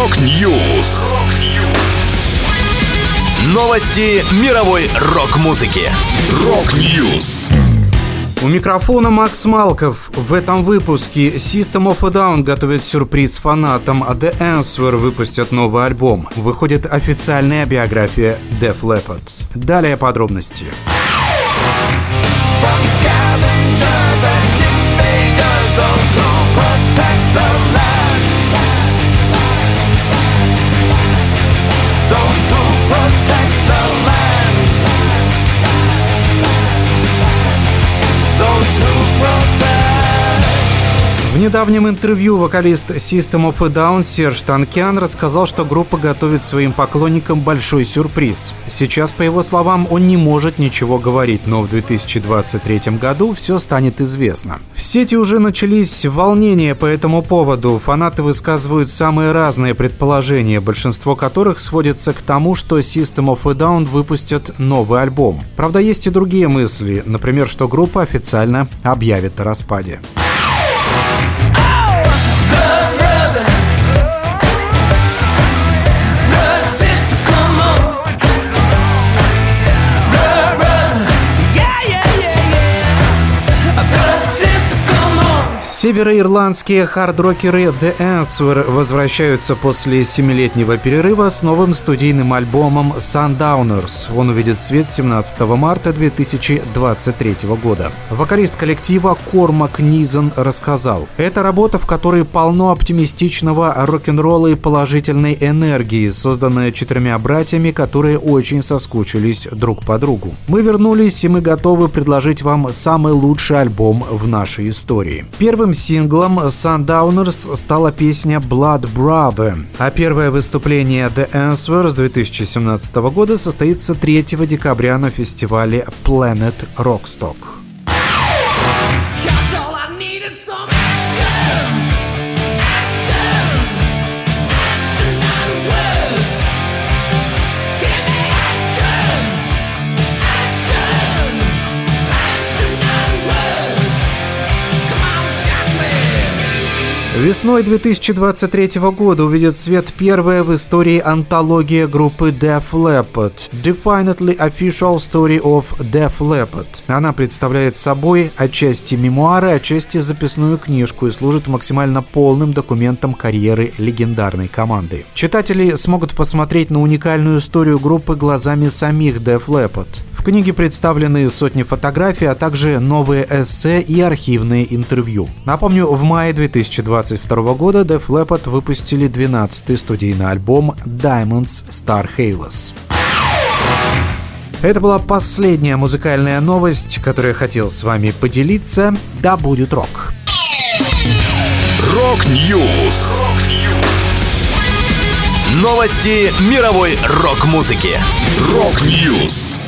Rock News. Новости мировой рок-музыки. Rock News. У микрофона Макс Малков. В этом выпуске System of a Down готовит сюрприз фанатам, а The Answer выпустят новый альбом. Выходит официальная биография Def Leppard. Далее подробности. From недавнем интервью вокалист System of a Down Серж Танкиан рассказал, что группа готовит своим поклонникам большой сюрприз. Сейчас, по его словам, он не может ничего говорить, но в 2023 году все станет известно. В сети уже начались волнения по этому поводу. Фанаты высказывают самые разные предположения, большинство которых сводится к тому, что System of a Down выпустят новый альбом. Правда, есть и другие мысли, например, что группа официально объявит о распаде. Североирландские хардрокеры The Answer возвращаются после семилетнего перерыва с новым студийным альбомом Sundowners. Он увидит свет 17 марта 2023 года. Вокалист коллектива Кормак Низен рассказал, «Это работа, в которой полно оптимистичного рок-н-ролла и положительной энергии, созданная четырьмя братьями, которые очень соскучились друг по другу. Мы вернулись, и мы готовы предложить вам самый лучший альбом в нашей истории». Первым Первым синглом Sundowners стала песня Blood Brother, а первое выступление The Answer с 2017 года состоится 3 декабря на фестивале Planet Rockstock. Весной 2023 года увидит свет первая в истории антология группы Def Leppard Definitely Official Story of Def Leppard. Она представляет собой отчасти мемуары, отчасти записную книжку и служит максимально полным документом карьеры легендарной команды. Читатели смогут посмотреть на уникальную историю группы глазами самих Def Leppard. В книге представлены сотни фотографий, а также новые эссе и архивные интервью. Напомню, в мае 2022 года Def Leppard выпустили 12-й студийный альбом Diamonds Star Halos. Это была последняя музыкальная новость, которую я хотел с вами поделиться. Да будет рок! Рок-Ньюс! Новости мировой рок-музыки. Рок-Ньюс!